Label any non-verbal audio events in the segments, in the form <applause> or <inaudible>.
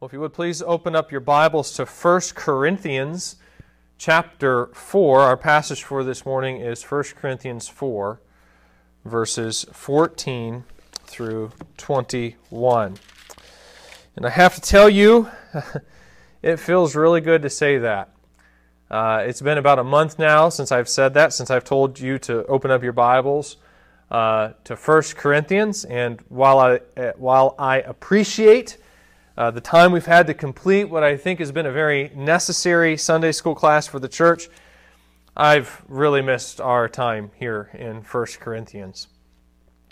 Well, if you would please open up your Bibles to 1 Corinthians chapter 4. Our passage for this morning is 1 Corinthians 4, verses 14 through 21. And I have to tell you, <laughs> it feels really good to say that. Uh, it's been about a month now since I've said that, since I've told you to open up your Bibles uh, to 1 Corinthians. And while I, uh, while I appreciate uh, the time we've had to complete what I think has been a very necessary Sunday school class for the church, I've really missed our time here in 1 Corinthians.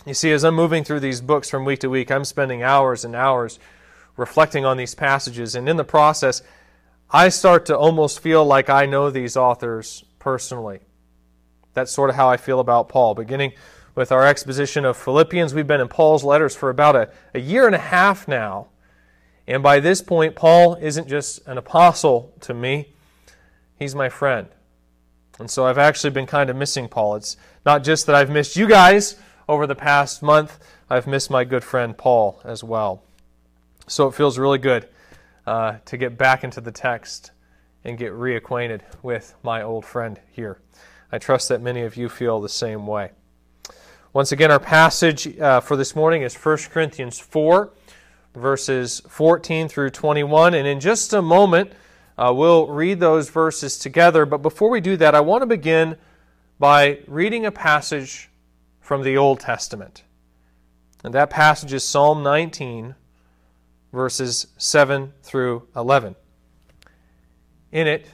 You see, as I'm moving through these books from week to week, I'm spending hours and hours reflecting on these passages, and in the process, I start to almost feel like I know these authors personally. That's sort of how I feel about Paul. Beginning with our exposition of Philippians, we've been in Paul's letters for about a, a year and a half now. And by this point, Paul isn't just an apostle to me, he's my friend. And so I've actually been kind of missing Paul. It's not just that I've missed you guys over the past month, I've missed my good friend Paul as well. So it feels really good uh, to get back into the text and get reacquainted with my old friend here. I trust that many of you feel the same way. Once again, our passage uh, for this morning is 1 Corinthians 4 verses 14 through 21. And in just a moment, uh, we'll read those verses together. But before we do that, I want to begin by reading a passage from the Old Testament. And that passage is Psalm 19, verses 7 through 11. In it,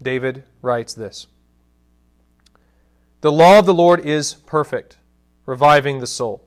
David writes this The law of the Lord is perfect, reviving the soul.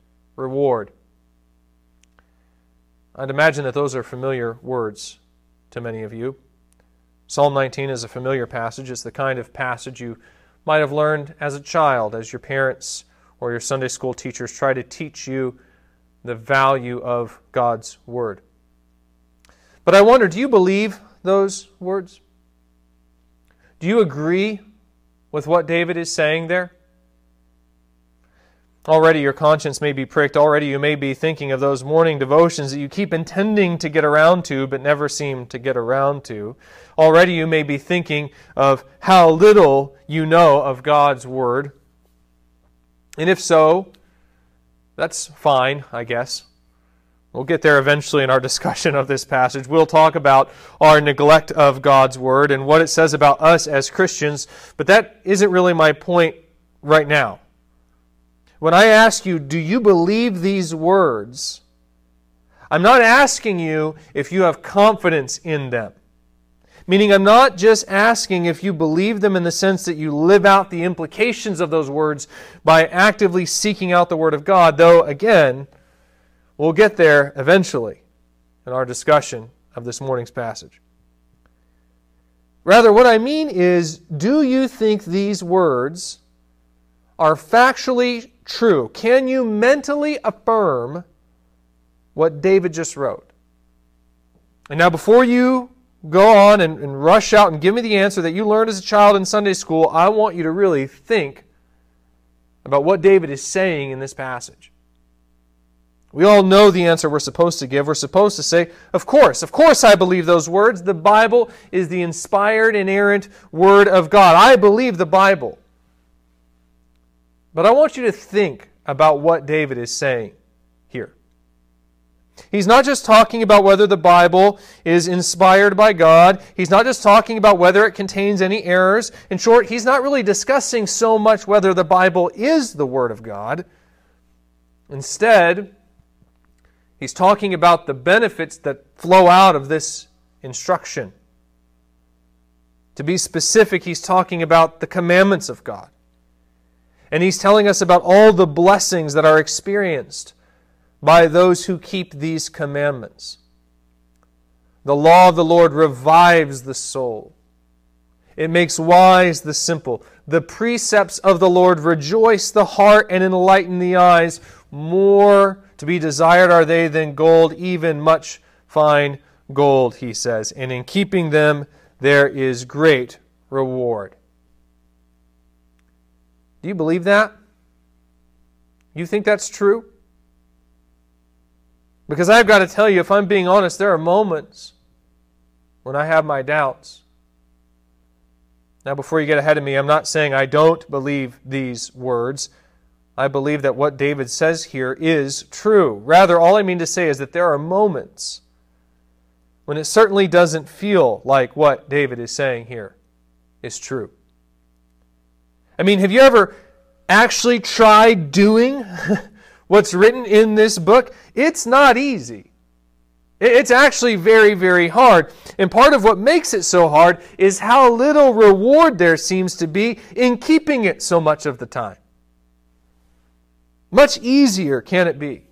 reward. I'd imagine that those are familiar words to many of you. Psalm 19 is a familiar passage. It's the kind of passage you might have learned as a child, as your parents or your Sunday school teachers try to teach you the value of God's Word. But I wonder do you believe those words? Do you agree with what David is saying there? Already your conscience may be pricked. Already you may be thinking of those morning devotions that you keep intending to get around to but never seem to get around to. Already you may be thinking of how little you know of God's Word. And if so, that's fine, I guess. We'll get there eventually in our <laughs> discussion of this passage. We'll talk about our neglect of God's Word and what it says about us as Christians, but that isn't really my point right now. When I ask you, do you believe these words? I'm not asking you if you have confidence in them. Meaning, I'm not just asking if you believe them in the sense that you live out the implications of those words by actively seeking out the Word of God, though, again, we'll get there eventually in our discussion of this morning's passage. Rather, what I mean is, do you think these words are factually true? Can you mentally affirm what David just wrote? And now, before you go on and, and, rush out and give me the answer that you learned as a child in Sunday school, I want you to really think about what David is saying in this passage. We all know the answer we're supposed to give. We're supposed to say, Of course, of course I believe those words. The Bible is the inspired, inerrant Word of God. I believe the Bible. But I want you to think about what David is saying here. He's not just talking about whether the Bible is inspired by God. He's not just talking about whether it contains any errors. In short, he's not really discussing so much whether the Bible is the Word of God. Instead, he's talking about the benefits that flow out of this instruction. To be specific, he's talking about the commandments of God. And he's telling us about all the blessings that are experienced by those who keep these commandments. The law of the Lord revives the soul. It makes wise the simple. The precepts of the Lord rejoice the heart and enlighten the eyes. More to be desired are they than gold, even much fine gold, he says. And in keeping them, there is great reward. Do you believe that? You think that's true? Because I've got to tell you, if I'm being honest, there are moments when I have my doubts. Now, before you get ahead of me, I'm not saying I don't believe these words. I believe that what David says here is true. Rather, all I mean to say is that there are moments when it certainly doesn't feel like what David is saying here is true. I mean, have you ever actually tried doing <laughs> what's written in this book, it's not easy. It's actually very, very hard. And part of what makes it so hard is how little reward there seems to be in keeping it so much of the time. Much easier can it be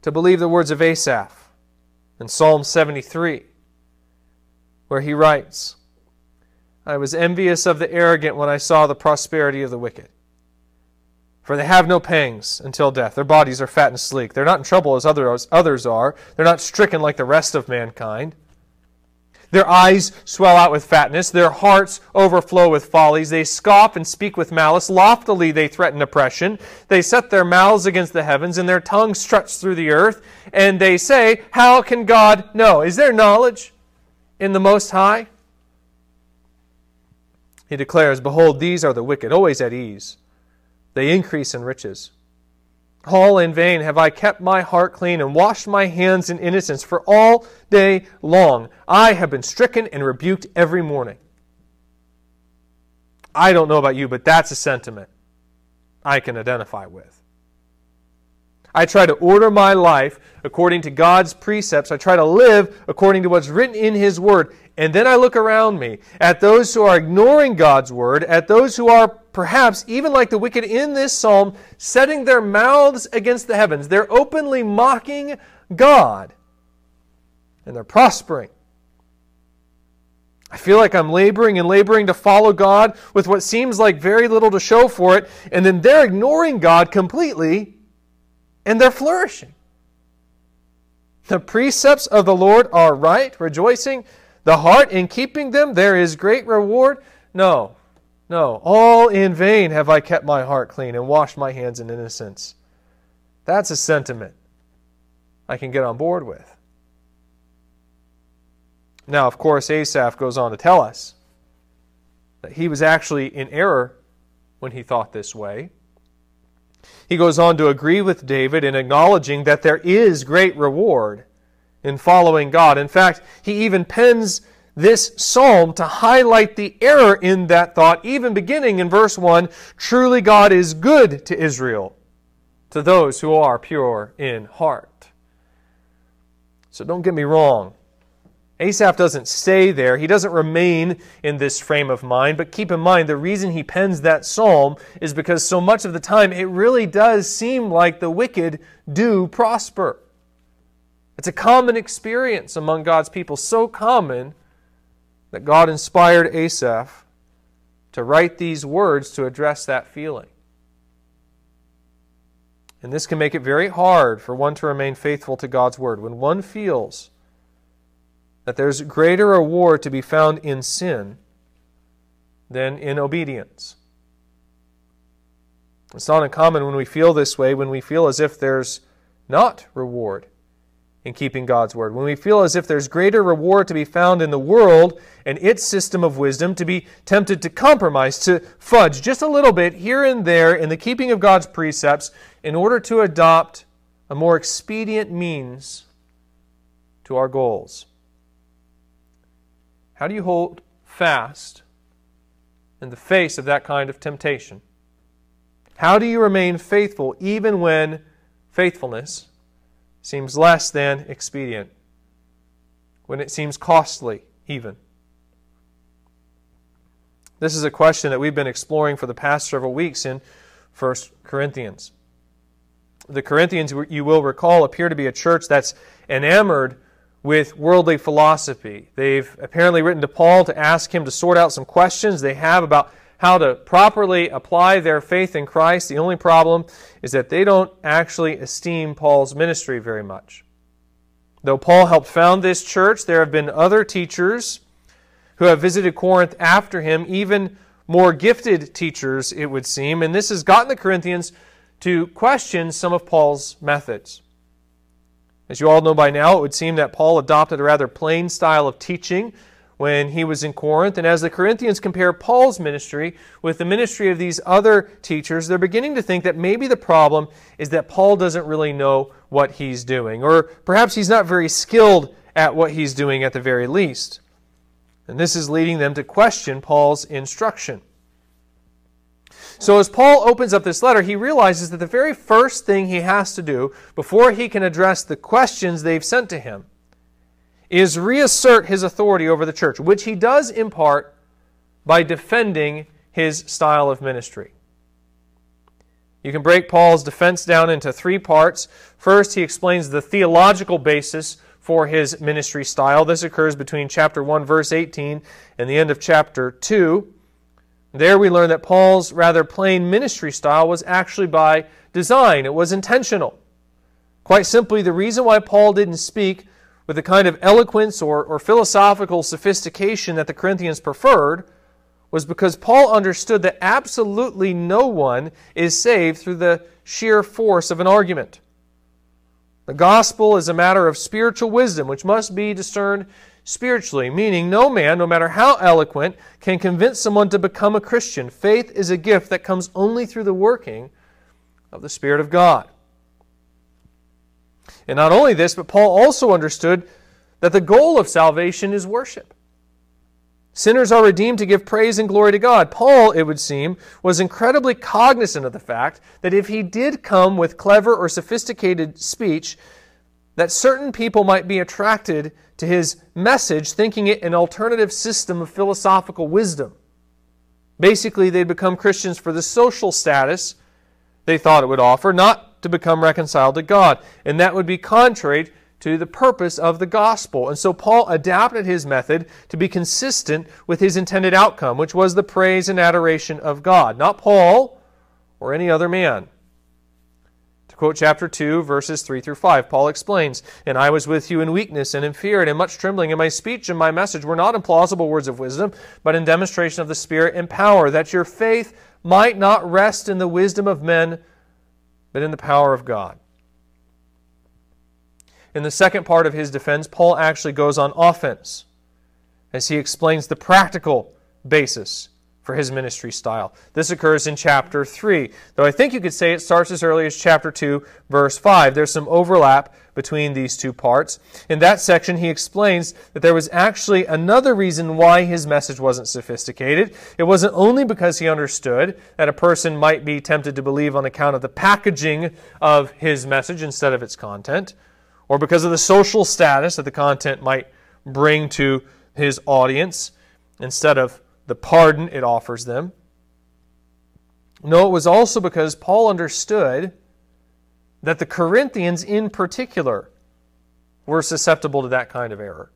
to believe the words of Asaph in Psalm 73, where he writes, I was envious of the arrogant when I saw the prosperity of the wicked. For they have no pangs until death. Their bodies are fat and sleek. They're not in trouble as others, others are. They're not stricken like the rest of mankind. Their eyes swell out with fatness. Their hearts overflow with follies. They scoff and speak with malice. Loftily they threaten oppression. They set their mouths against the heavens, and their tongue struts through the earth. And they say, How can God know? Is there knowledge in the Most High? He declares, Behold, these are the wicked, always at ease they increase in riches. All in vain have I kept my heart clean and washed my hands in innocence, for all day long I have been stricken and rebuked every morning. I don't know about you, but that's a sentiment I can identify with. I try to order my life according to God's precepts. I try to live according to what's written in His Word. And then I look around me at those who are ignoring God's Word, at those who are perhaps even like the wicked in this psalm, setting their mouths against the heavens. They're openly mocking God, and they're prospering. I feel like I'm laboring and laboring to follow God with what seems like very little to show for it, and then they're ignoring God completely, and they're flourishing. The precepts of the Lord are right, rejoicing. The heart in keeping them, there is great reward. No, no, all in vain have I kept my heart clean and washed my hands in innocence. That's a sentiment I can get on board with. Now, of course, Asaph goes on to tell us that he was actually in error when he thought this way. He goes on to agree with David in acknowledging that there is great reward in following God. In fact, he even pens this psalm to highlight the error in that thought, even beginning in verse 1 Truly God is good to Israel, to those who are pure in heart. So don't get me wrong. Asaph doesn't stay there. He doesn't remain in this frame of mind. But keep in mind, the reason he pens that psalm is because so much of the time it really does seem like the wicked do prosper. It's a common experience among God's people, so common that God inspired Asaph to write these words to address that feeling. And this can make it very hard for one to remain faithful to God's word. When one feels that there's greater reward to be found in sin than in obedience. It's not uncommon when we feel this way, when we feel as if there's not reward in keeping God's word. When we feel as if there's greater reward to be found in the world and its system of wisdom, to be tempted to compromise, to fudge just a little bit here and there in the keeping of God's precepts in order to adopt a more expedient means to our goals. How do you hold fast in the face of that kind of temptation? How do you remain faithful even when faithfulness seems less than expedient, when it seems costly, even? This is a question that we've been exploring for the past several weeks in 1 Corinthians. The Corinthians, you will recall, appear to be a church that's enamored with worldly philosophy. They've apparently written to Paul to ask him to sort out some questions they have about how to properly apply their faith in Christ. The only problem is that they don't actually esteem Paul's ministry very much. Though Paul helped found this church, there have been other teachers who have visited Corinth after him, even more gifted teachers, it would seem, and this has gotten the Corinthians to question some of Paul's methods. As you all know by now, it would seem that Paul adopted a rather plain style of teaching when he was in Corinth. And as the Corinthians compare Paul's ministry with the ministry of these other teachers, they're beginning to think that maybe the problem is that Paul doesn't really know what he's doing, or perhaps he's not very skilled at what he's doing at the very least. And this is leading them to question Paul's instruction. So, as Paul opens up this letter, he realizes that the very first thing he has to do before he can address the questions they've sent to him is reassert his authority over the church, which he does in part by defending his style of ministry. You can break Paul's defense down into three parts. First, he explains the theological basis for his ministry style. This occurs between chapter 1, verse 18, and the end of chapter 2. There we learn that Paul's rather plain ministry style was actually by design, it was intentional. Quite simply, the reason why Paul didn't speak with the kind of eloquence or, or philosophical sophistication that the Corinthians preferred was because Paul understood that absolutely no one is saved through the sheer force of an argument. The gospel is a matter of spiritual wisdom, which must be discerned spiritually, meaning no man, no matter how eloquent, can convince someone to become a Christian. Faith is a gift that comes only through the working of the Spirit of God. And not only this, but Paul also understood that the goal of salvation is worship. Sinners are redeemed to give praise and glory to God. Paul, it would seem, was incredibly cognizant of the fact that if he did come with clever or sophisticated speech, that certain people might be attracted to his message, thinking it an alternative system of philosophical wisdom. Basically, they'd become Christians for the social status they thought it would offer, not to become reconciled to God. And that would be contrary to the purpose of the gospel. And so Paul adapted his method to be consistent with his intended outcome, which was the praise and adoration of God, not Paul or any other man. To quote chapter 2, verses 3 through 5, Paul explains, And I was with you in weakness and in fear and in much trembling, and my speech and my message were not in plausible words of wisdom, but in demonstration of the Spirit and power, that your faith might not rest in the wisdom of men but in the power of God. In the second part of his defense, Paul actually goes on offense as he explains the practical basis for his ministry style. This occurs in chapter 3, though I think you could say it starts as early as chapter 2, verse 5. There's some overlap between these two parts. In that section, he explains that there was actually another reason why his message wasn't sophisticated. It wasn't only because he understood that a person might be tempted to believe on account of the packaging of his message instead of its content, or because of the social status that the content might bring to his audience instead of the pardon it offers them. No, it was also because Paul understood that the Corinthians in particular were susceptible to that kind of error.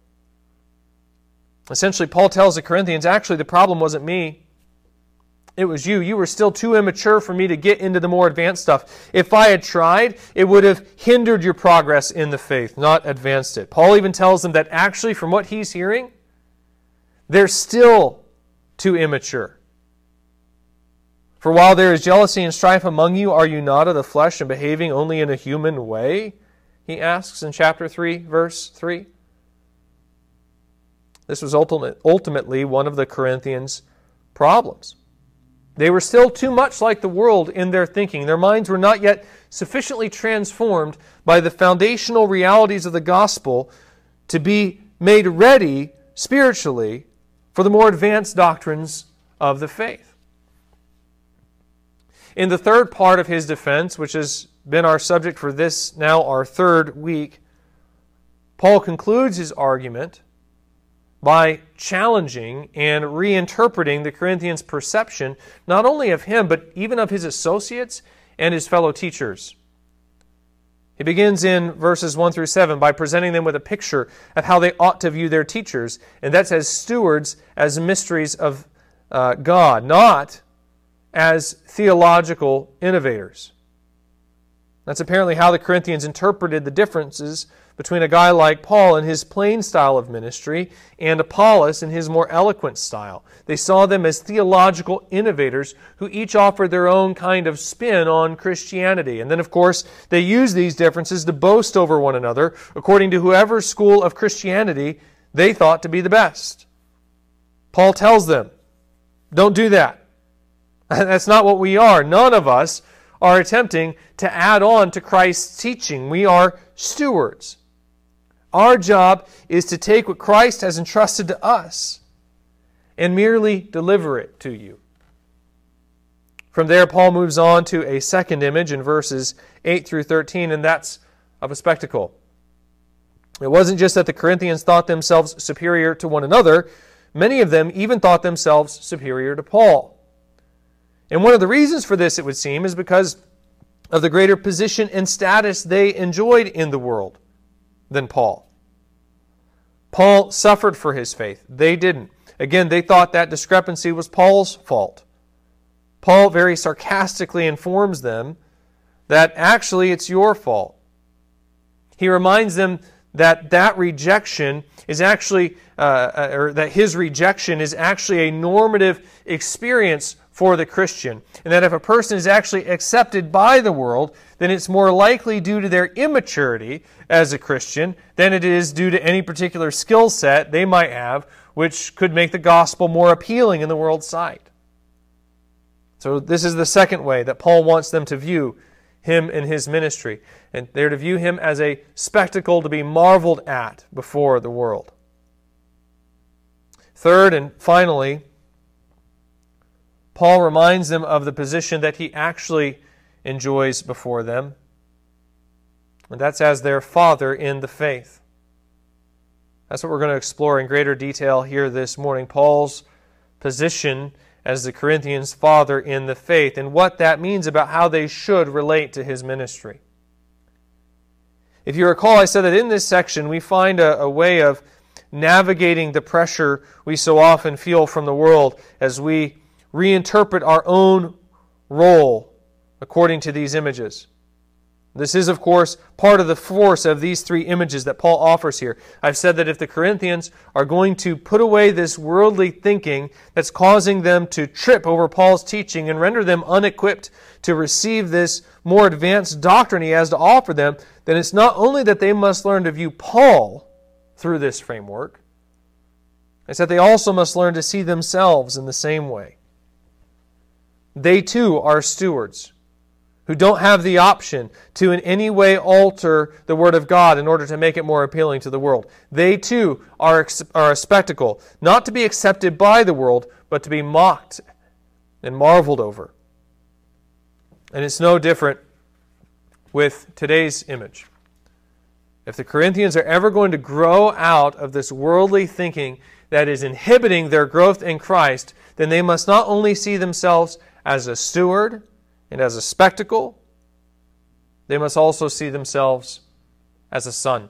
Essentially, Paul tells the Corinthians actually, the problem wasn't me. It was you. You were still too immature for me to get into the more advanced stuff. If I had tried, it would have hindered your progress in the faith, not advanced it. Paul even tells them that actually, from what he's hearing, they're still too immature. For while there is jealousy and strife among you, are you not of the flesh and behaving only in a human way? He asks in chapter 3, verse 3. This was ultimate, ultimately one of the Corinthians' problems. They were still too much like the world in their thinking. Their minds were not yet sufficiently transformed by the foundational realities of the gospel to be made ready spiritually for the more advanced doctrines of the faith. In the third part of his defense, which has been our subject for this now our third week, Paul concludes his argument by challenging and reinterpreting the Corinthians' perception not only of him, but even of his associates and his fellow teachers. He begins in verses 1 through 7 by presenting them with a picture of how they ought to view their teachers, and that's as stewards, as mysteries of uh, God, not as theological innovators. That's apparently how the Corinthians interpreted the differences between a guy like Paul and his plain style of ministry and Apollos and his more eloquent style. They saw them as theological innovators who each offered their own kind of spin on Christianity. And then, of course, they used these differences to boast over one another according to whoever school of Christianity they thought to be the best. Paul tells them, don't do that. <laughs> That's not what we are. None of us are attempting to add on to Christ's teaching. We are stewards. Our job is to take what Christ has entrusted to us and merely deliver it to you. From there, Paul moves on to a second image in verses 8 through 13, and that's of a spectacle. It wasn't just that the Corinthians thought themselves superior to one another, many of them even thought themselves superior to Paul. And one of the reasons for this, it would seem, is because of the greater position and status they enjoyed in the world than Paul. Paul suffered for his faith. They didn't. Again, they thought that discrepancy was Paul's fault. Paul very sarcastically informs them that actually it's your fault. He reminds them that that rejection is actually, uh, uh or that his rejection is actually a normative experience for the Christian. And that if a person is actually accepted by the world, then it's more likely due to their immaturity as a Christian than it is due to any particular skill set they might have, which could make the gospel more appealing in the world's sight. So, this is the second way that Paul wants them to view him and his ministry. And they're to view him as a spectacle to be marveled at before the world. Third and finally, Paul reminds them of the position that he actually enjoys before them, and that's as their father in the faith. That's what we're going to explore in greater detail here this morning. Paul's position as the Corinthians' father in the faith and what that means about how they should relate to his ministry. If you recall, I said that in this section we find a, a way of navigating the pressure we so often feel from the world as we reinterpret our own role according to these images. This is, of course, part of the force of these three images that Paul offers here. I've said that if the Corinthians are going to put away this worldly thinking that's causing them to trip over Paul's teaching and render them unequipped to receive this more advanced doctrine he has to offer them, then it's not only that they must learn to view Paul through this framework, it's that they also must learn to see themselves in the same way. They too are stewards who don't have the option to in any way alter the Word of God in order to make it more appealing to the world. They too are, are a spectacle, not to be accepted by the world, but to be mocked and marveled over. And it's no different with today's image. If the Corinthians are ever going to grow out of this worldly thinking that is inhibiting their growth in Christ, then they must not only see themselves as a steward and as a spectacle, they must also see themselves as a son.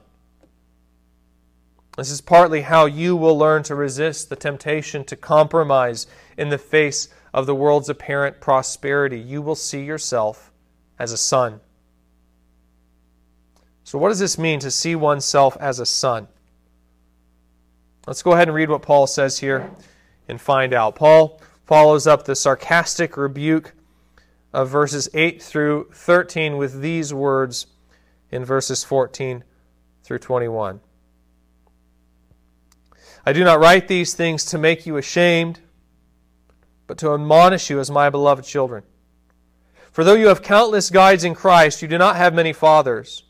This is partly how you will learn to resist the temptation to compromise in the face of the world's apparent prosperity. You will see yourself as a son. So, what does this mean to see oneself as a son? Let's go ahead and read what Paul says here and find out. Paul follows up the sarcastic rebuke of verses 8 through 13 with these words in verses 14 through 21. I do not write these things to make you ashamed, but to admonish you as my beloved children. For though you have countless guides in Christ, you do not have many fathers.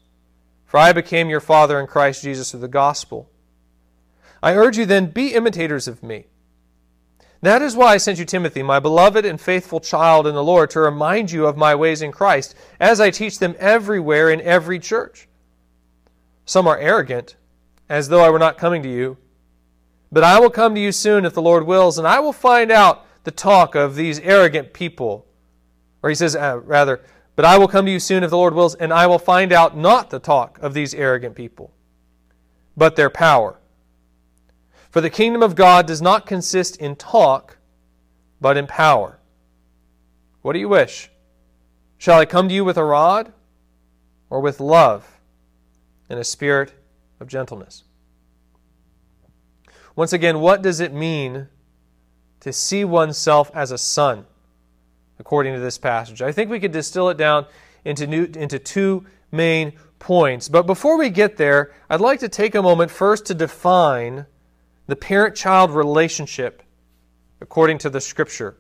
For I became your father in Christ Jesus through the gospel. I urge you then, be imitators of me that is why I sent you Timothy, my beloved and faithful child in the Lord, to remind you of my ways in Christ, as I teach them everywhere in every church. Some are arrogant, as though I were not coming to you. But I will come to you soon if the Lord wills, and I will find out the talk of these arrogant people. Or he says, uh, rather, But I will come to you soon if the Lord wills, and I will find out not the talk of these arrogant people, but their power. For the kingdom of God does not consist in talk, but in power. What do you wish? Shall I come to you with a rod, or with love and a spirit of gentleness? Once again, what does it mean to see oneself as a son, according to this passage? I think we could distill it down into, new, into two main points. But before we get there, I'd like to take a moment first to define the parent child relationship according to the scripture.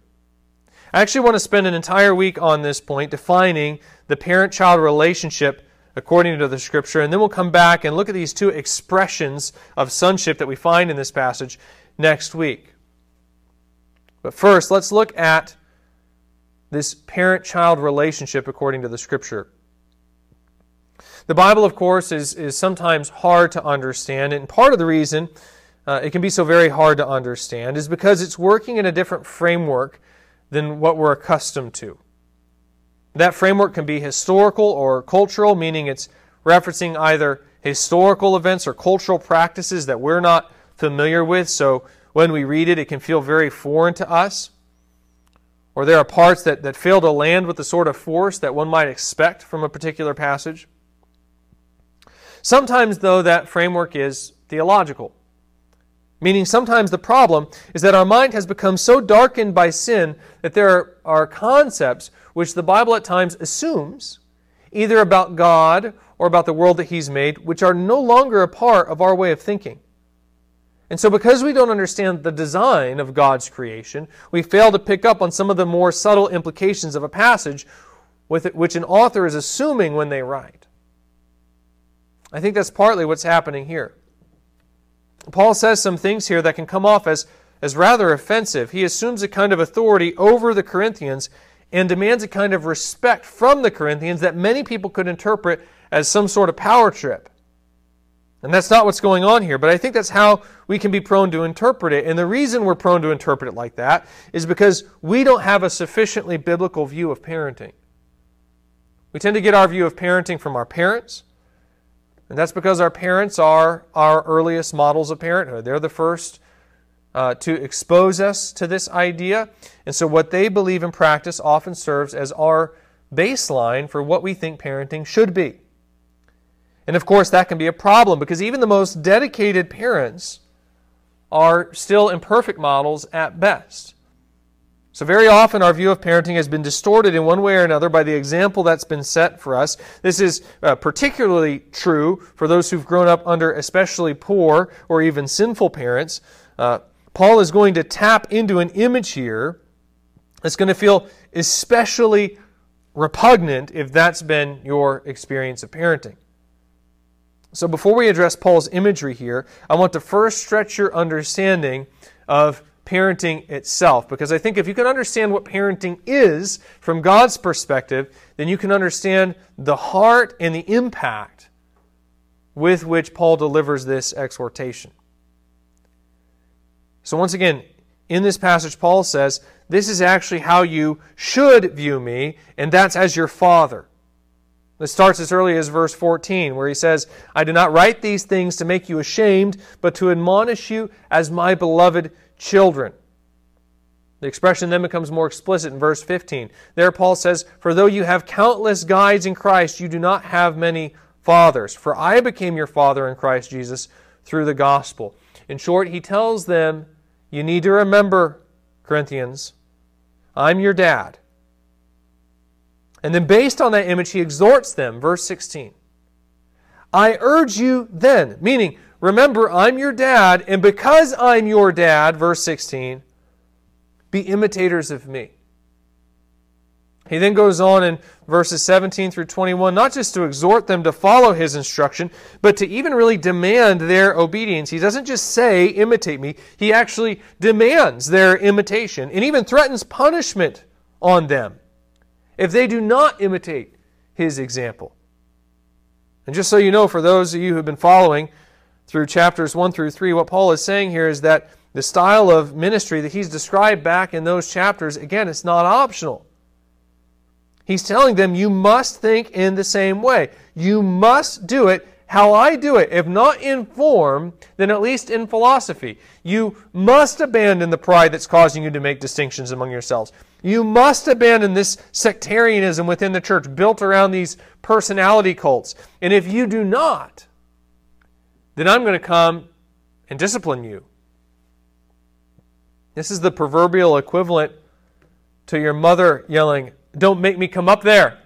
I actually want to spend an entire week on this point, defining the parent child relationship according to the scripture, and then we'll come back and look at these two expressions of sonship that we find in this passage next week. But first, let's look at this parent child relationship according to the scripture. The Bible, of course, is, is sometimes hard to understand, and part of the reason uh, it can be so very hard to understand is because it's working in a different framework than what we're accustomed to. That framework can be historical or cultural, meaning it's referencing either historical events or cultural practices that we're not familiar with, so when we read it, it can feel very foreign to us. Or there are parts that, that fail to land with the sort of force that one might expect from a particular passage. Sometimes, though, that framework is theological. Meaning, sometimes the problem is that our mind has become so darkened by sin that there are concepts which the Bible at times assumes, either about God or about the world that He's made, which are no longer a part of our way of thinking. And so, because we don't understand the design of God's creation, we fail to pick up on some of the more subtle implications of a passage with it, which an author is assuming when they write. I think that's partly what's happening here. Paul says some things here that can come off as, as rather offensive. He assumes a kind of authority over the Corinthians and demands a kind of respect from the Corinthians that many people could interpret as some sort of power trip. And that's not what's going on here, but I think that's how we can be prone to interpret it. And the reason we're prone to interpret it like that is because we don't have a sufficiently biblical view of parenting. We tend to get our view of parenting from our parents, and that's because our parents are our earliest models of parenthood. They're the first uh, to expose us to this idea. And so, what they believe in practice often serves as our baseline for what we think parenting should be. And of course, that can be a problem because even the most dedicated parents are still imperfect models at best. So, very often, our view of parenting has been distorted in one way or another by the example that's been set for us. This is uh, particularly true for those who've grown up under especially poor or even sinful parents. Uh, Paul is going to tap into an image here that's going to feel especially repugnant if that's been your experience of parenting. So, before we address Paul's imagery here, I want to first stretch your understanding of parenting itself. Because I think if you can understand what parenting is from God's perspective, then you can understand the heart and the impact with which Paul delivers this exhortation. So, once again, in this passage, Paul says, This is actually how you should view me, and that's as your father. It starts as early as verse 14, where he says, I do not write these things to make you ashamed, but to admonish you as my beloved children. The expression then becomes more explicit in verse 15. There, Paul says, For though you have countless guides in Christ, you do not have many fathers. For I became your father in Christ Jesus through the gospel. In short, he tells them, You need to remember, Corinthians, I'm your dad. And then, based on that image, he exhorts them, verse 16. I urge you then, meaning, Remember, I'm your dad, and because I'm your dad, verse 16, be imitators of me. He then goes on in verses 17 through 21, not just to exhort them to follow his instruction, but to even really demand their obedience. He doesn't just say, imitate me, he actually demands their imitation and even threatens punishment on them if they do not imitate his example. And just so you know, for those of you who have been following, through chapters 1 through 3, what Paul is saying here is that the style of ministry that he's described back in those chapters, again, it's not optional. He's telling them, you must think in the same way. You must do it how I do it. If not in form, then at least in philosophy. You must abandon the pride that's causing you to make distinctions among yourselves. You must abandon this sectarianism within the church built around these personality cults. And if you do not, then I'm going to come and discipline you. This is the proverbial equivalent to your mother yelling, Don't make me come up there.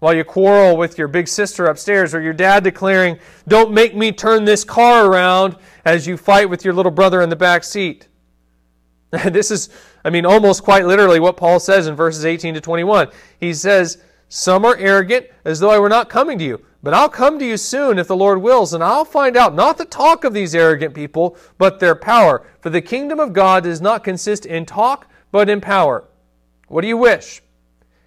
While you quarrel with your big sister upstairs, or your dad declaring, Don't make me turn this car around as you fight with your little brother in the back seat. <laughs> this is, I mean, almost quite literally what Paul says in verses 18 to 21. He says, Some are arrogant, as though I were not coming to you. But I'll come to you soon if the Lord wills, and I'll find out not the talk of these arrogant people, but their power. For the kingdom of God does not consist in talk, but in power. What do you wish?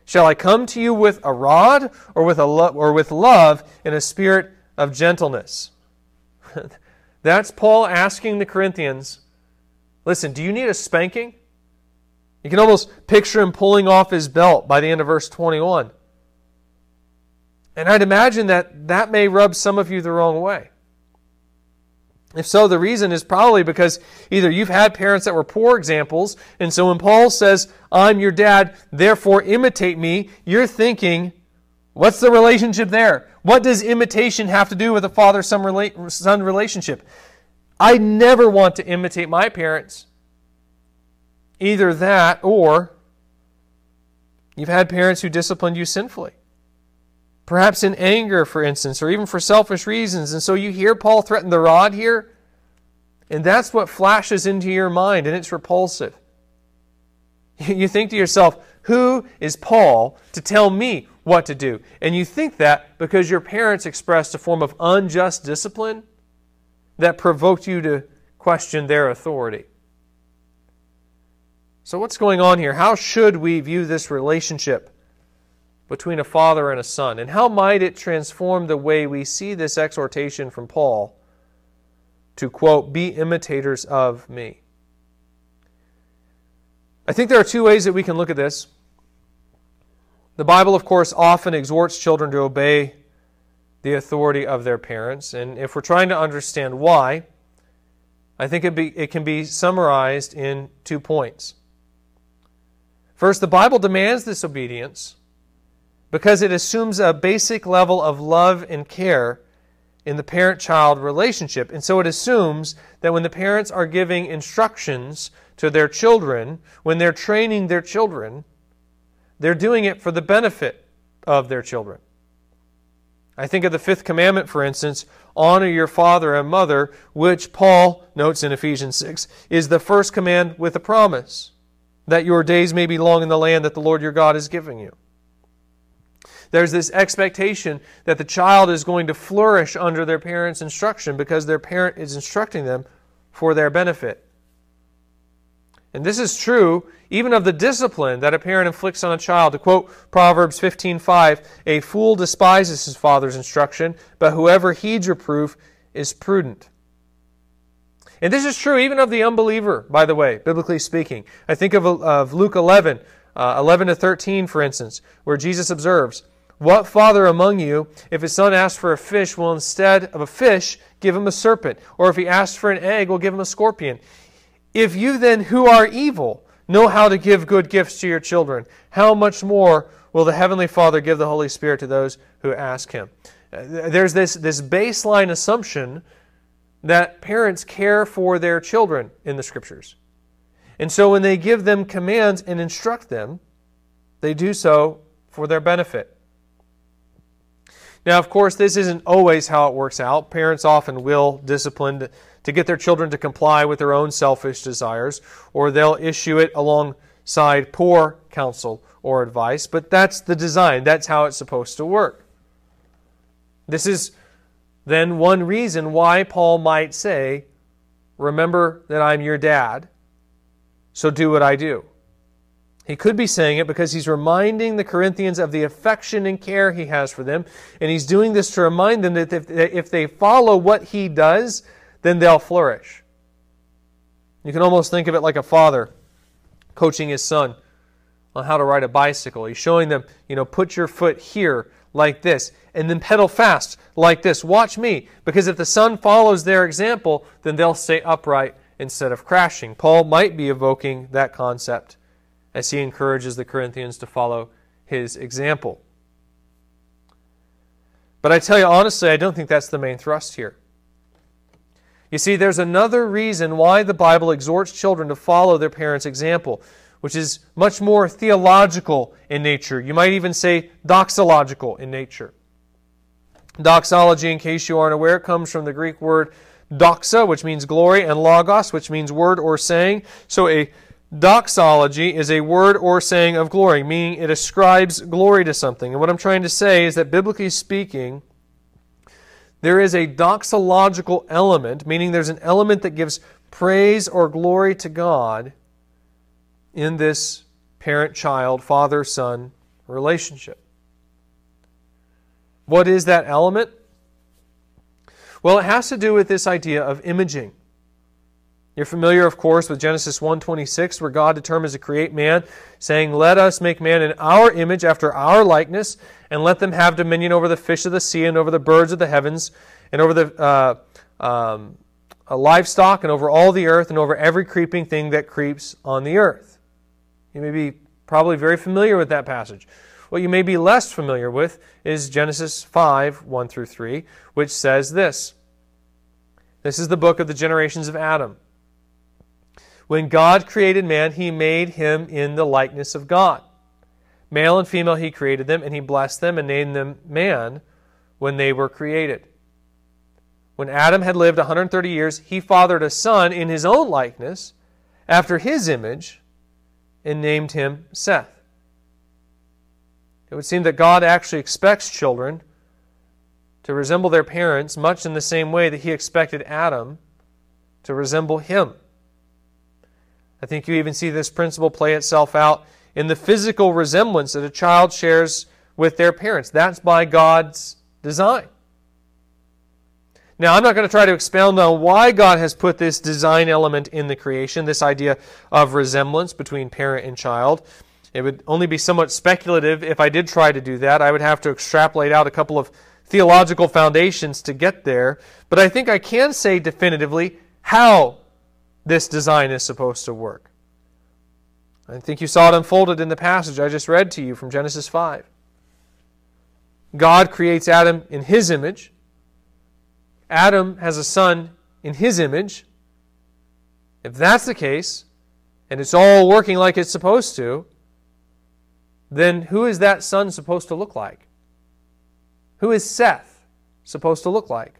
Shall I come to you with a rod, or with, a lo- or with love in a spirit of gentleness? <laughs> That's Paul asking the Corinthians listen, do you need a spanking? You can almost picture him pulling off his belt by the end of verse 21. And I'd imagine that that may rub some of you the wrong way. If so, the reason is probably because either you've had parents that were poor examples, and so when Paul says, I'm your dad, therefore imitate me, you're thinking, what's the relationship there? What does imitation have to do with a father son relationship? I never want to imitate my parents. Either that or you've had parents who disciplined you sinfully perhaps in anger, for instance, or even for selfish reasons. And so you hear Paul threaten the rod here, and that's what flashes into your mind, and it's repulsive. <laughs> You think to yourself, who is Paul to tell me what to do? And you think that because your parents expressed a form of unjust discipline that provoked you to question their authority. So, what's going on here? How should we view this relationship between a father and a son? And how might it transform the way we see this exhortation from Paul to, quote, be imitators of me? I think there are two ways that we can look at this. The Bible, of course, often exhorts children to obey the authority of their parents. And if we're trying to understand why, I think it, be, it can be summarized in two points. First, the Bible demands this obedience because it assumes a basic level of love and care in the parent child relationship. And so it assumes that when the parents are giving instructions to their children, when they're training their children, they're doing it for the benefit of their children. I think of the fifth commandment, for instance, honor your father and mother, which Paul notes in Ephesians 6 is the first command with a promise that your days may be long in the land that the Lord your God is giving you. There's this expectation that the child is going to flourish under their parent's instruction because their parent is instructing them for their benefit. And this is true even of the discipline that a parent inflicts on a child. To quote Proverbs 15:5, "A fool despises his father's instruction, but whoever heeds reproof is prudent." And this is true even of the unbeliever, by the way, biblically speaking. I think of, of Luke 11, uh, 11 to 13, for instance, where Jesus observes, what father among you, if his son asks for a fish, will instead of a fish give him a serpent? Or if he asks for an egg, will give him a scorpion? If you then, who are evil, know how to give good gifts to your children, how much more will the Heavenly Father give the Holy Spirit to those who ask him? Uh, there's this, this baseline assumption that parents care for their children in the Scriptures. And so when they give them commands and instruct them, they do so for their benefit. Now, of course, this isn't always how it works out. Parents often will discipline to get their children to comply with their own selfish desires, or they'll issue it alongside poor counsel or advice. But that's the design, that's how it's supposed to work. This is then one reason why Paul might say, Remember that I'm your dad, so do what I do. He could be saying it because he's reminding the Corinthians of the affection and care he has for them. And he's doing this to remind them that if they follow what he does, then they'll flourish. You can almost think of it like a father coaching his son on how to ride a bicycle. He's showing them, you know, put your foot here like this, and then pedal fast like this. Watch me, because if the son follows their example, then they'll stay upright instead of crashing. Paul might be evoking that concept as he encourages the Corinthians to follow his example. But I tell you honestly, I don't think that's the main thrust here. You see, there's another reason why the Bible exhorts children to follow their parents' example, which is much more theological in nature. You might even say doxological in nature. Doxology, in case you aren't aware, comes from the Greek word doxa, which means glory, and logos, which means word or saying. So a Doxology is a word or saying of glory, meaning it ascribes glory to something. And what I'm trying to say is that biblically speaking, there is a doxological element, meaning there's an element that gives praise or glory to God in this parent child, father son relationship. What is that element? Well, it has to do with this idea of imaging. You're familiar, of course, with Genesis 1:26, where God determines to create man, saying, "Let us make man in our image, after our likeness, and let them have dominion over the fish of the sea, and over the birds of the heavens, and over the uh, um, uh, livestock, and over all the earth, and over every creeping thing that creeps on the earth." You may be probably very familiar with that passage. What you may be less familiar with is Genesis 5 1 through 3, which says this. This is the book of the generations of Adam. When God created man, he made him in the likeness of God. Male and female, he created them, and he blessed them and named them man when they were created. When Adam had lived 130 years, he fathered a son in his own likeness, after his image, and named him Seth. It would seem that God actually expects children to resemble their parents much in the same way that he expected Adam to resemble him. I think you even see this principle play itself out in the physical resemblance that a child shares with their parents. That's by God's design. Now, I'm not going to try to expound on why God has put this design element in the creation, this idea of resemblance between parent and child. It would only be somewhat speculative if I did try to do that. I would have to extrapolate out a couple of theological foundations to get there. But I think I can say definitively how this design is supposed to work. I think you saw it unfolded in the passage I just read to you from Genesis 5. God creates Adam in his image. Adam has a son in his image. If that's the case, and it's all working like it's supposed to, then who is that son supposed to look like? Who is Seth supposed to look like?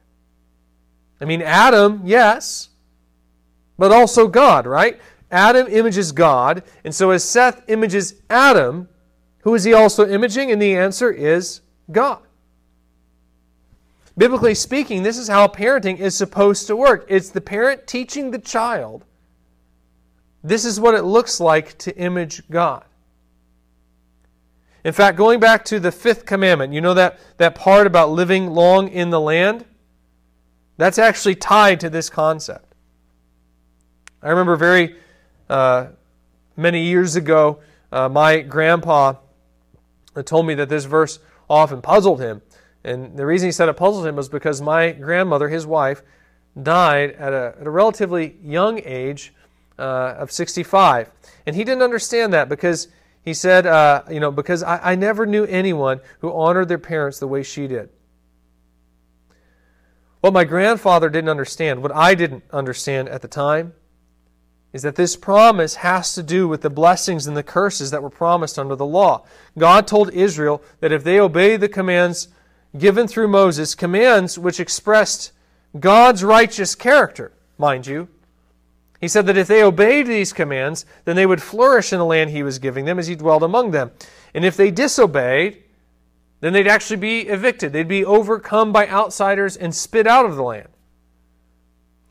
I mean, Adam, yes but also God, right? Adam images God, and so as Seth images Adam, who is he also imaging? And the answer is God. Biblically speaking, this is how parenting is supposed to work. It's the parent teaching the child. This is what it looks like to image God. In fact, going back to the fifth commandment, you know that, that part about living long in the land? That's actually tied to this concept. I remember very uh, many years ago, uh, my grandpa told me that this verse often puzzled him. And the reason he said it puzzled him was because my grandmother, his wife, died at a, at a relatively young age uh, of 65. And he didn't understand that because he said, uh, you know, because I, I never knew anyone who honored their parents the way she did. What my grandfather didn't understand, what I didn't understand at the time, is that this promise has to do with the blessings and the curses that were promised under the law. God told Israel that if they obey the commands given through Moses, commands which expressed God's righteous character, mind you, he said that if they obeyed these commands, then they would flourish in the land he was giving them as he dwelled among them. And if they disobeyed, then they'd actually be evicted. They'd be overcome by outsiders and spit out of the land.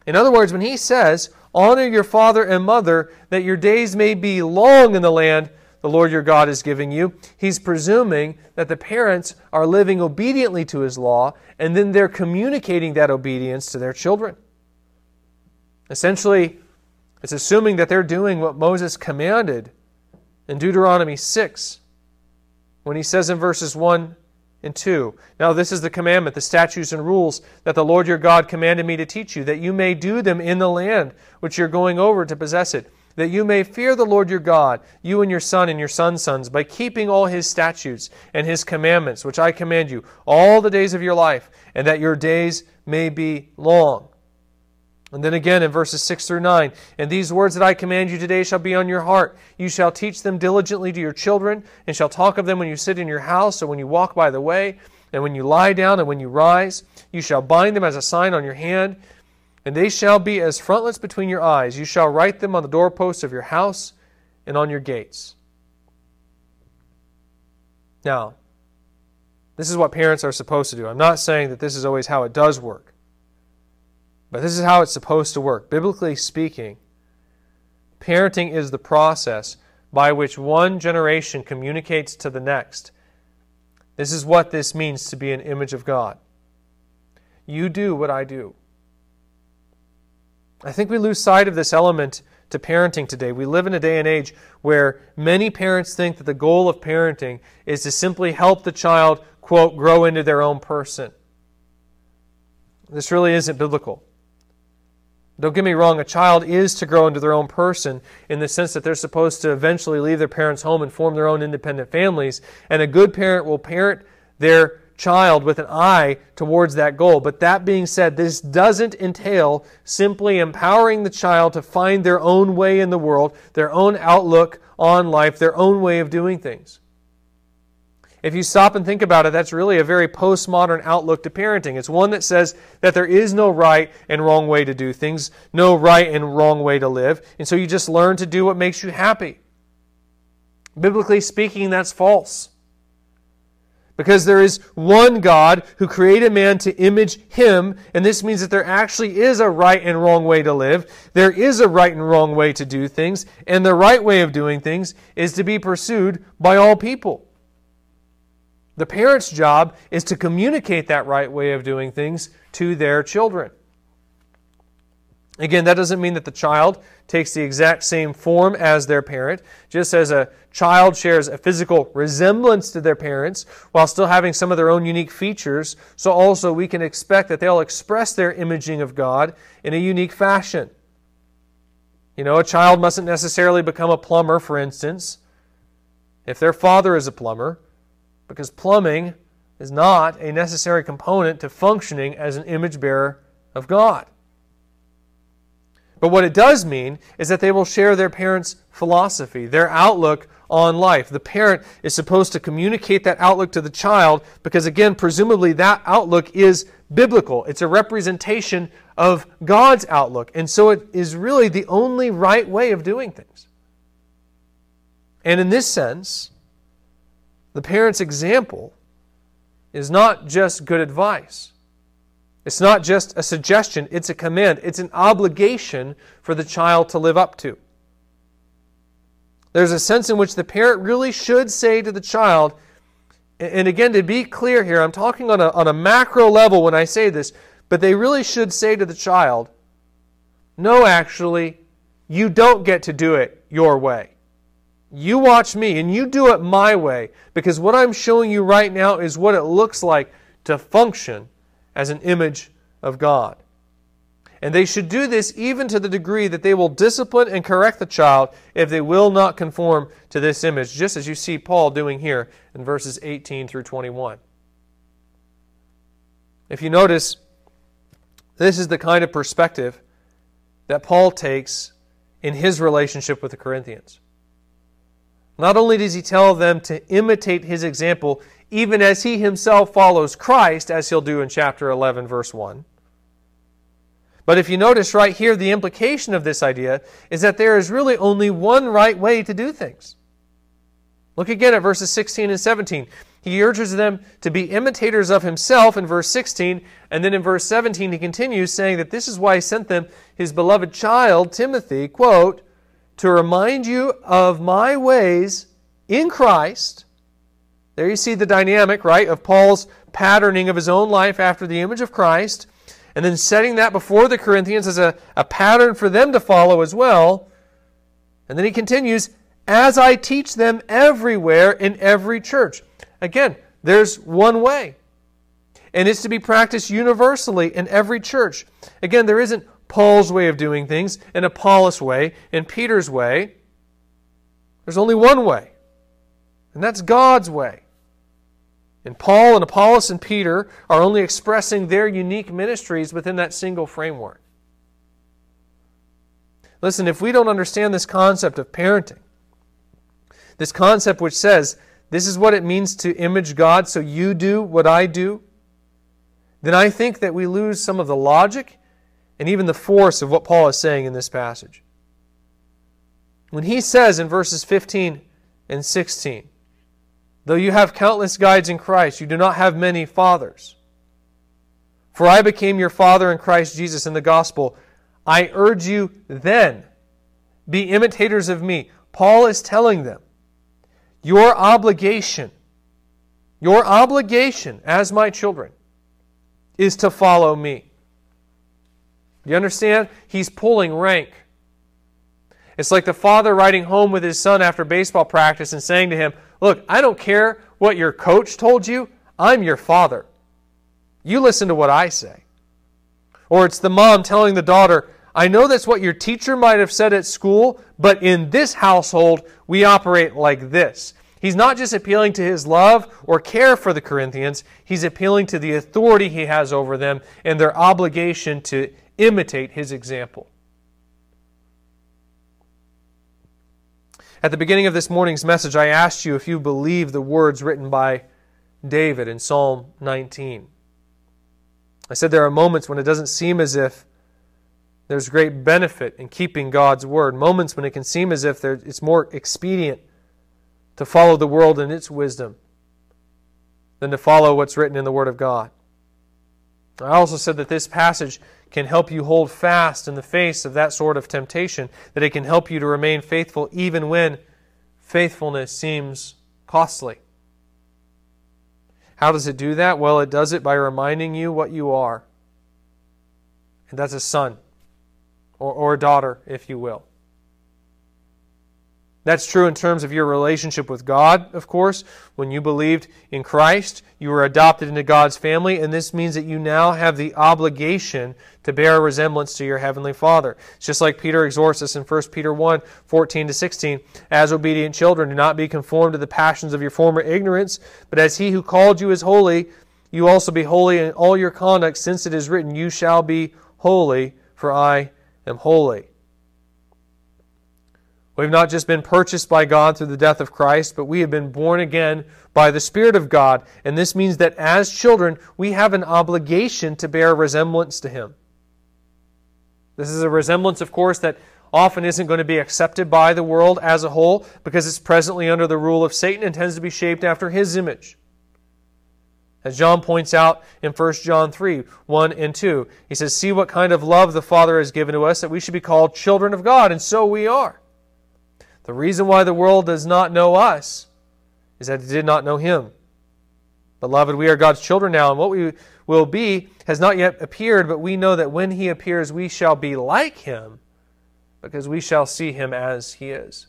In other words, when he says, Honor your father and mother, that your days may be long in the land the Lord your God is giving you. He's presuming that the parents are living obediently to his law, and then they're communicating that obedience to their children. Essentially, it's assuming that they're doing what Moses commanded in Deuteronomy 6 when he says in verses 1 and 2 Now this is the commandment, the statutes and rules that the Lord your God commanded me to teach you, that you may do them in the land which you're going over to possess it, that you may fear the Lord your God, you and your son and your son's sons, by keeping all his statutes and his commandments, which I command you, all the days of your life, and that your days may be long. And then again in verses 6 through 9, and these words that I command you today shall be on your heart. You shall teach them diligently to your children, and shall talk of them when you sit in your house, or when you walk by the way, and when you lie down, and when you rise. You shall bind them as a sign on your hand, and they shall be as frontlets between your eyes. You shall write them on the doorposts of your house and on your gates. Now, this is what parents are supposed to do. I'm not saying that this is always how it does work. But this is how it's supposed to work. Biblically speaking, parenting is the process by which one generation communicates to the next. This is what this means to be an image of God. You do what I do. I think we lose sight of this element to parenting today. We live in a day and age where many parents think that the goal of parenting is to simply help the child, quote, grow into their own person. This really isn't biblical. Don't get me wrong, a child is to grow into their own person in the sense that they're supposed to eventually leave their parents' home and form their own independent families. And a good parent will parent their child with an eye towards that goal. But that being said, this doesn't entail simply empowering the child to find their own way in the world, their own outlook on life, their own way of doing things. If you stop and think about it, that's really a very postmodern outlook to parenting. It's one that says that there is no right and wrong way to do things, no right and wrong way to live, and so you just learn to do what makes you happy. Biblically speaking, that's false. Because there is one God who created man to image him, and this means that there actually is a right and wrong way to live. There is a right and wrong way to do things, and the right way of doing things is to be pursued by all people. The parent's job is to communicate that right way of doing things to their children. Again, that doesn't mean that the child takes the exact same form as their parent. Just as a child shares a physical resemblance to their parents while still having some of their own unique features, so also we can expect that they'll express their imaging of God in a unique fashion. You know, a child mustn't necessarily become a plumber, for instance. If their father is a plumber, because plumbing is not a necessary component to functioning as an image bearer of God. But what it does mean is that they will share their parents' philosophy, their outlook on life. The parent is supposed to communicate that outlook to the child because, again, presumably that outlook is biblical. It's a representation of God's outlook. And so it is really the only right way of doing things. And in this sense, the parent's example is not just good advice. It's not just a suggestion, it's a command. It's an obligation for the child to live up to. There's a sense in which the parent really should say to the child, and again, to be clear here, I'm talking on a, on a macro level when I say this, but they really should say to the child, no, actually, you don't get to do it your way. You watch me and you do it my way because what I'm showing you right now is what it looks like to function as an image of God. And they should do this even to the degree that they will discipline and correct the child if they will not conform to this image, just as you see Paul doing here in verses 18 through 21. If you notice, this is the kind of perspective that Paul takes in his relationship with the Corinthians. Not only does he tell them to imitate his example, even as he himself follows Christ, as he'll do in chapter 11, verse 1. But if you notice right here, the implication of this idea is that there is really only one right way to do things. Look again at verses 16 and 17. He urges them to be imitators of himself in verse 16, and then in verse 17 he continues saying that this is why he sent them his beloved child, Timothy, quote, to remind you of my ways in Christ. There you see the dynamic, right, of Paul's patterning of his own life after the image of Christ, and then setting that before the Corinthians as a, a pattern for them to follow as well. And then he continues, as I teach them everywhere in every church. Again, there's one way. And it's to be practiced universally in every church. Again, there isn't Paul's way of doing things and Apollos' way and Peter's way. There's only one way, and that's God's way. And Paul and Apollos and Peter are only expressing their unique ministries within that single framework. Listen, if we don't understand this concept of parenting, this concept which says, this is what it means to image God, so you do what I do, then I think that we lose some of the logic and even the force of what Paul is saying in this passage. When he says in verses 15 and 16, Though you have countless guides in Christ, you do not have many fathers. For I became your father in Christ Jesus in the gospel. I urge you then, be imitators of me. Paul is telling them, your obligation, your obligation as my children, is to follow me. You understand? He's pulling rank. It's like the father riding home with his son after baseball practice and saying to him, Look, I don't care what your coach told you, I'm your father. You listen to what I say. Or it's the mom telling the daughter, I know that's what your teacher might have said at school, but in this household, we operate like this. He's not just appealing to his love or care for the Corinthians, he's appealing to the authority he has over them and their obligation to imitate his example. At the beginning of this morning's message, I asked you if you believe the words written by David in Psalm 19. I said there are moments when it doesn't seem as if there's great benefit in keeping God's word, moments when it can seem as if it's more expedient to follow the world and its wisdom than to follow what's written in the Word of God. I also said that this passage can help you hold fast in the face of that sort of temptation, that it can help you to remain faithful even when faithfulness seems costly. How does it do that? Well, it does it by reminding you what you are. And that's a son, or, or a daughter, if you will. That's true in terms of your relationship with God, of course. When you believed in Christ, you were adopted into God's family, and this means that you now have the obligation to bear a resemblance to your Heavenly Father. It's just like Peter exhorts us in 1 Peter 1 14 to 16. As obedient children, do not be conformed to the passions of your former ignorance, but as He who called you is holy, you also be holy in all your conduct, since it is written, You shall be holy, for I am holy. We've not just been purchased by God through the death of Christ, but we have been born again by the Spirit of God. And this means that as children, we have an obligation to bear resemblance to Him. This is a resemblance, of course, that often isn't going to be accepted by the world as a whole because it's presently under the rule of Satan and tends to be shaped after his image. As John points out in 1 John 3 1 and 2, he says, See what kind of love the Father has given to us that we should be called children of God, and so we are. The reason why the world does not know us is that it did not know him. Beloved, we are God's children now, and what we will be has not yet appeared, but we know that when he appears, we shall be like him, because we shall see him as he is.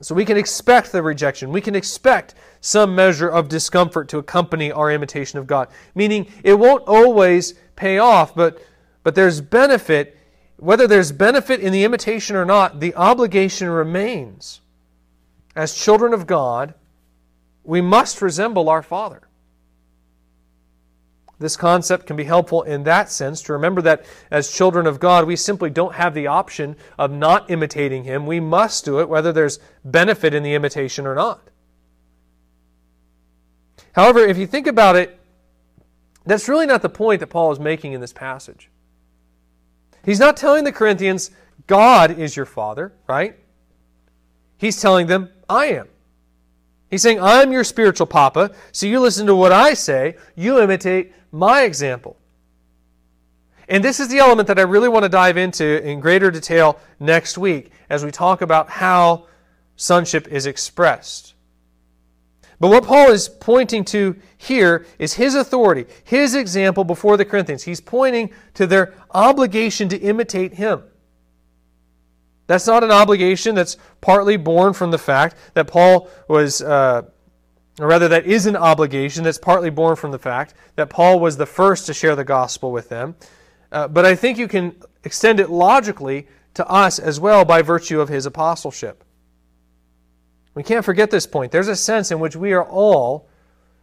So we can expect the rejection. We can expect some measure of discomfort to accompany our imitation of God, meaning it won't always pay off, but, but there's benefit whether there's benefit in the imitation or not, the obligation remains. As children of God, we must resemble our Father. This concept can be helpful in that sense to remember that as children of God, we simply don't have the option of not imitating Him. We must do it whether there's benefit in the imitation or not. However, if you think about it, that's really not the point that Paul is making in this passage. He's not telling the Corinthians, God is your father, right? He's telling them, I am. He's saying, I'm your spiritual papa, so you listen to what I say, you imitate my example. And this is the element that I really want to dive into in greater detail next week as we talk about how sonship is expressed. But what Paul is pointing to here is his authority, his example before the Corinthians. He's pointing to their obligation to imitate him. That's not an obligation that's partly born from the fact that Paul was, uh, or rather, that is an obligation that's partly born from the fact that Paul was the first to share the gospel with them. Uh, but I think you can extend it logically to us as well by virtue of his apostleship. We can't forget this point. There's a sense in which we are all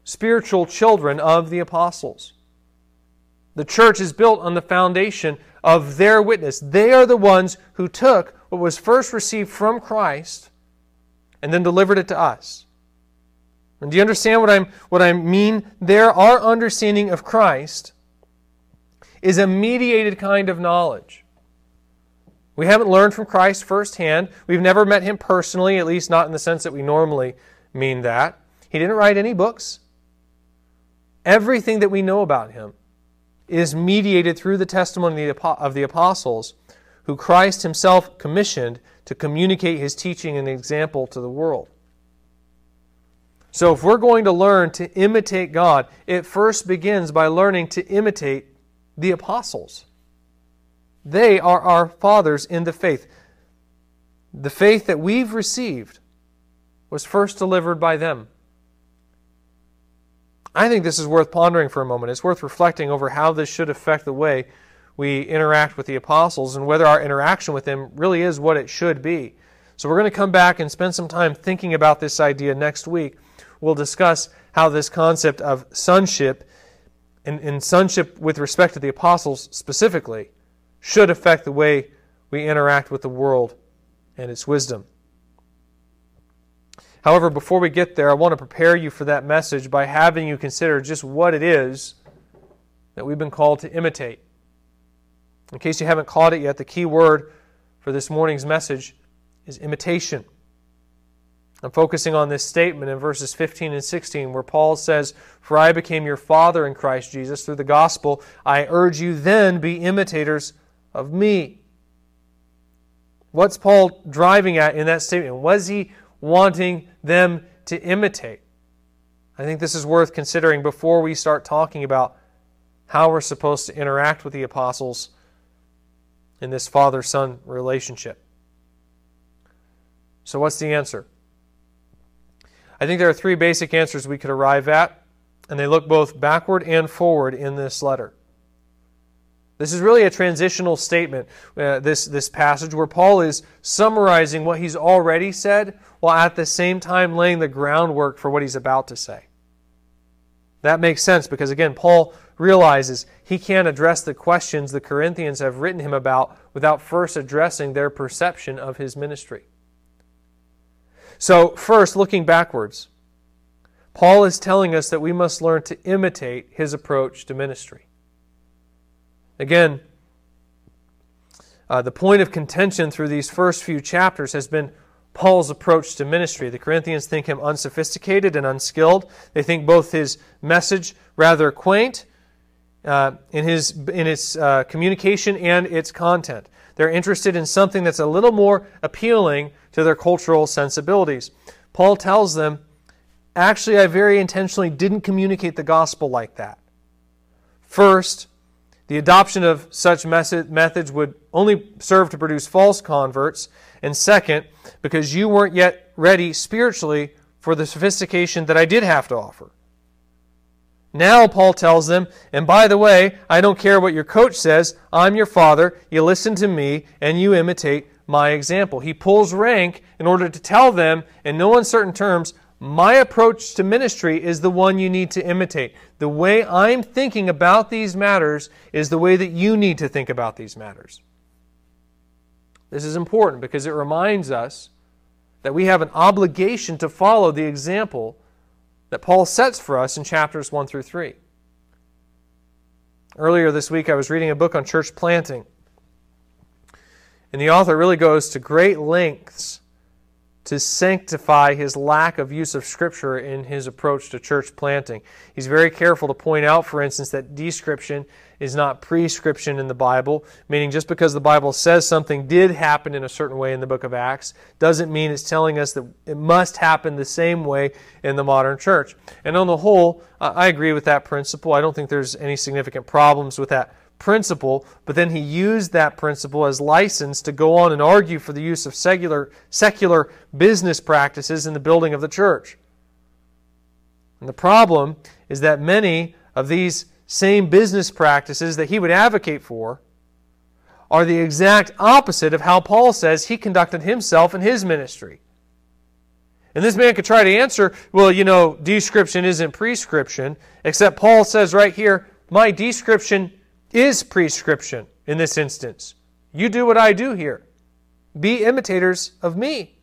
spiritual children of the apostles. The church is built on the foundation of their witness. They are the ones who took what was first received from Christ and then delivered it to us. And do you understand what, I'm, what I mean there? Our understanding of Christ is a mediated kind of knowledge. We haven't learned from Christ firsthand. We've never met him personally, at least not in the sense that we normally mean that. He didn't write any books. Everything that we know about him is mediated through the testimony of the apostles, who Christ himself commissioned to communicate his teaching and example to the world. So, if we're going to learn to imitate God, it first begins by learning to imitate the apostles. They are our fathers in the faith. The faith that we've received was first delivered by them. I think this is worth pondering for a moment. It's worth reflecting over how this should affect the way we interact with the apostles and whether our interaction with them really is what it should be. So, we're going to come back and spend some time thinking about this idea next week. We'll discuss how this concept of sonship and, and sonship with respect to the apostles specifically should affect the way we interact with the world and its wisdom. However, before we get there, I want to prepare you for that message by having you consider just what it is that we've been called to imitate. In case you haven't caught it yet, the key word for this morning's message is imitation. I'm focusing on this statement in verses 15 and 16 where Paul says, For I became your father in Christ Jesus through the gospel. I urge you then be imitators of me. What's Paul driving at in that statement? Was he wanting them to imitate? I think this is worth considering before we start talking about how we're supposed to interact with the apostles in this father son relationship. So, what's the answer? I think there are three basic answers we could arrive at, and they look both backward and forward in this letter. This is really a transitional statement, uh, this, this passage, where Paul is summarizing what he's already said while at the same time laying the groundwork for what he's about to say. That makes sense because, again, Paul realizes he can't address the questions the Corinthians have written him about without first addressing their perception of his ministry. So, first, looking backwards, Paul is telling us that we must learn to imitate his approach to ministry. Again, uh, the point of contention through these first few chapters has been Paul's approach to ministry. The Corinthians think him unsophisticated and unskilled. They think both his message rather quaint uh, in his in its uh, communication and its content. They're interested in something that's a little more appealing to their cultural sensibilities. Paul tells them, actually, I very intentionally didn't communicate the gospel like that. First, the adoption of such methods would only serve to produce false converts. And second, because you weren't yet ready spiritually for the sophistication that I did have to offer. Now, Paul tells them, and by the way, I don't care what your coach says, I'm your father, you listen to me, and you imitate my example. He pulls rank in order to tell them, in no uncertain terms, my approach to ministry is the one you need to imitate. The way I'm thinking about these matters is the way that you need to think about these matters. This is important because it reminds us that we have an obligation to follow the example that Paul sets for us in chapters 1 through 3. Earlier this week, I was reading a book on church planting. And the author really goes to great lengths to sanctify his lack of use of Scripture in his approach to church planting. He's very careful to point out, for instance, that description is not prescription in the Bible, meaning just because the Bible says something did happen in a certain way in the book of Acts doesn't mean it's telling us that it must happen the same way in the modern church. And on the whole, I agree with that principle. I don't think there's any significant problems with that principle, but then he used that principle as license to go on and argue for the use of secular, secular business practices in the building of the church. And the problem is that many of these same business practices that he would advocate for are the exact opposite of how Paul says he conducted himself in his ministry. And this man could try to answer, well, you know, description isn't prescription, except Paul says right here, my description is prescription in this instance. You do what I do here. Be imitators of me.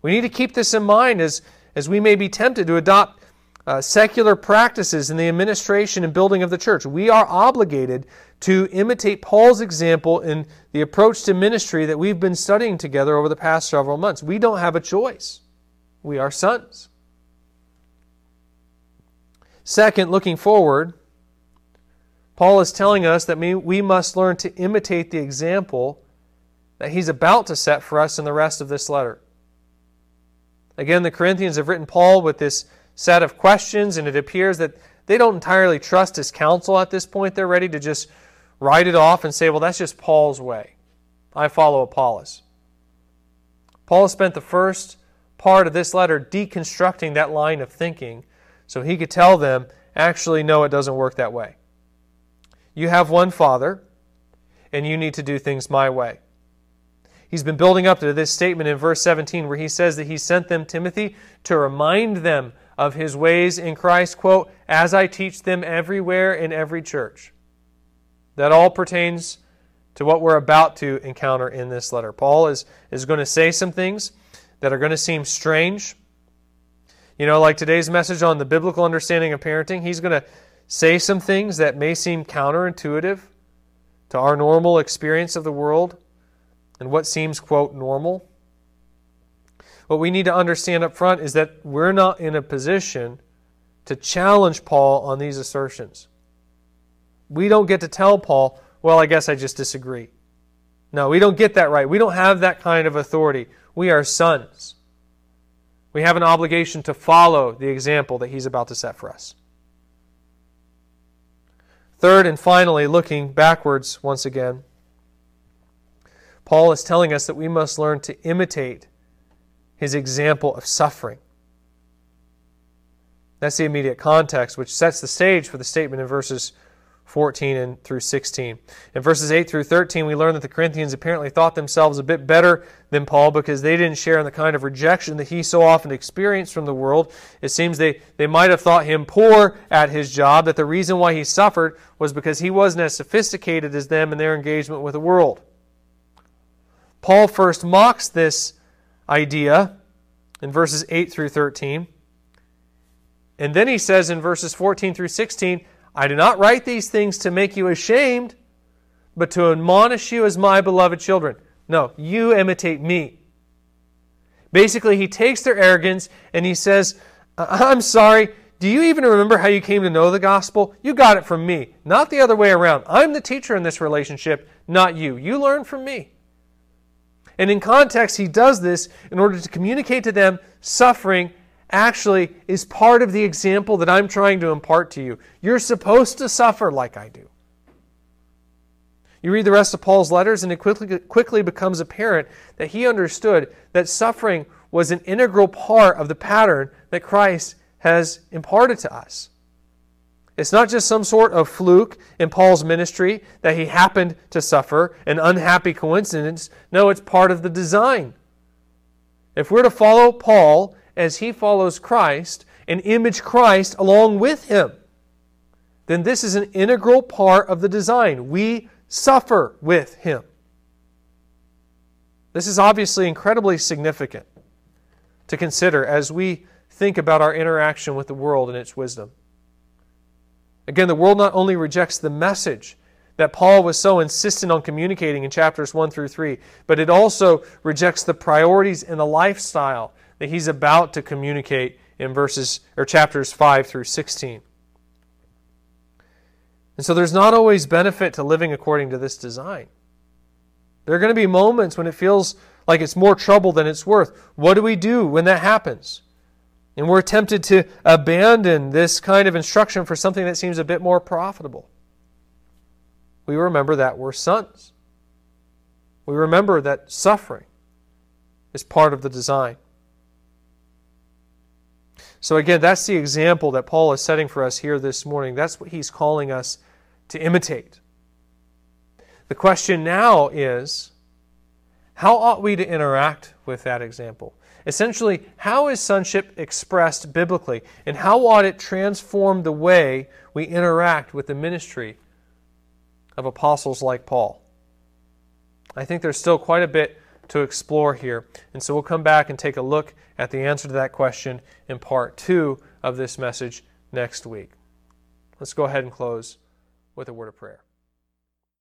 We need to keep this in mind as, as we may be tempted to adopt uh, secular practices in the administration and building of the church. We are obligated to imitate Paul's example in the approach to ministry that we've been studying together over the past several months. We don't have a choice. We are sons. Second, looking forward, Paul is telling us that we must learn to imitate the example that he's about to set for us in the rest of this letter. Again, the Corinthians have written Paul with this set of questions, and it appears that they don't entirely trust his counsel at this point. They're ready to just write it off and say, well, that's just Paul's way. I follow Apollos. Paul spent the first part of this letter deconstructing that line of thinking so he could tell them, actually, no, it doesn't work that way. You have one Father, and you need to do things my way. He's been building up to this statement in verse 17 where he says that he sent them, Timothy, to remind them of his ways in Christ, quote, as I teach them everywhere in every church. That all pertains to what we're about to encounter in this letter. Paul is, is going to say some things that are going to seem strange. You know, like today's message on the biblical understanding of parenting, he's going to say some things that may seem counterintuitive to our normal experience of the world and what seems, quote, normal. What we need to understand up front is that we're not in a position to challenge Paul on these assertions. We don't get to tell Paul, well, I guess I just disagree. No, we don't get that right. We don't have that kind of authority. We are sons. We have an obligation to follow the example that he's about to set for us. Third and finally, looking backwards once again, Paul is telling us that we must learn to imitate his example of suffering. That's the immediate context, which sets the stage for the statement in verses 14 and through 16. In verses 8 through 13, we learn that the Corinthians apparently thought themselves a bit better than Paul because they didn't share in the kind of rejection that he so often experienced from the world. It seems they, they might have thought him poor at his job, that the reason why he suffered was because he wasn't as sophisticated as them in their engagement with the world. Paul first mocks this idea in verses 8 through 13. And then he says in verses 14 through 16, I do not write these things to make you ashamed, but to admonish you as my beloved children. No, you imitate me. Basically, he takes their arrogance and he says, I'm sorry, do you even remember how you came to know the gospel? You got it from me, not the other way around. I'm the teacher in this relationship, not you. You learn from me. And in context, he does this in order to communicate to them suffering actually is part of the example that I'm trying to impart to you. You're supposed to suffer like I do. You read the rest of Paul's letters, and it quickly, quickly becomes apparent that he understood that suffering was an integral part of the pattern that Christ has imparted to us. It's not just some sort of fluke in Paul's ministry that he happened to suffer, an unhappy coincidence. No, it's part of the design. If we're to follow Paul as he follows Christ and image Christ along with him, then this is an integral part of the design. We suffer with him. This is obviously incredibly significant to consider as we think about our interaction with the world and its wisdom. Again, the world not only rejects the message that Paul was so insistent on communicating in chapters 1 through 3, but it also rejects the priorities and the lifestyle that he's about to communicate in verses or chapters 5 through 16. And so there's not always benefit to living according to this design. There are going to be moments when it feels like it's more trouble than it's worth. What do we do when that happens? And we're tempted to abandon this kind of instruction for something that seems a bit more profitable. we remember that we're sons. We remember that suffering is part of the design. So, again, that's the example that Paul is setting for us here this morning. That's what he's calling us to imitate. The question now is how ought we to interact with that example? Essentially, how is sonship expressed biblically, and how ought it transform the way we interact with the ministry of apostles like Paul? I think there's still quite a bit to explore here, and so we'll come back and take a look at the answer to that question in part two of this message next week. Let's go ahead and close with a word of prayer.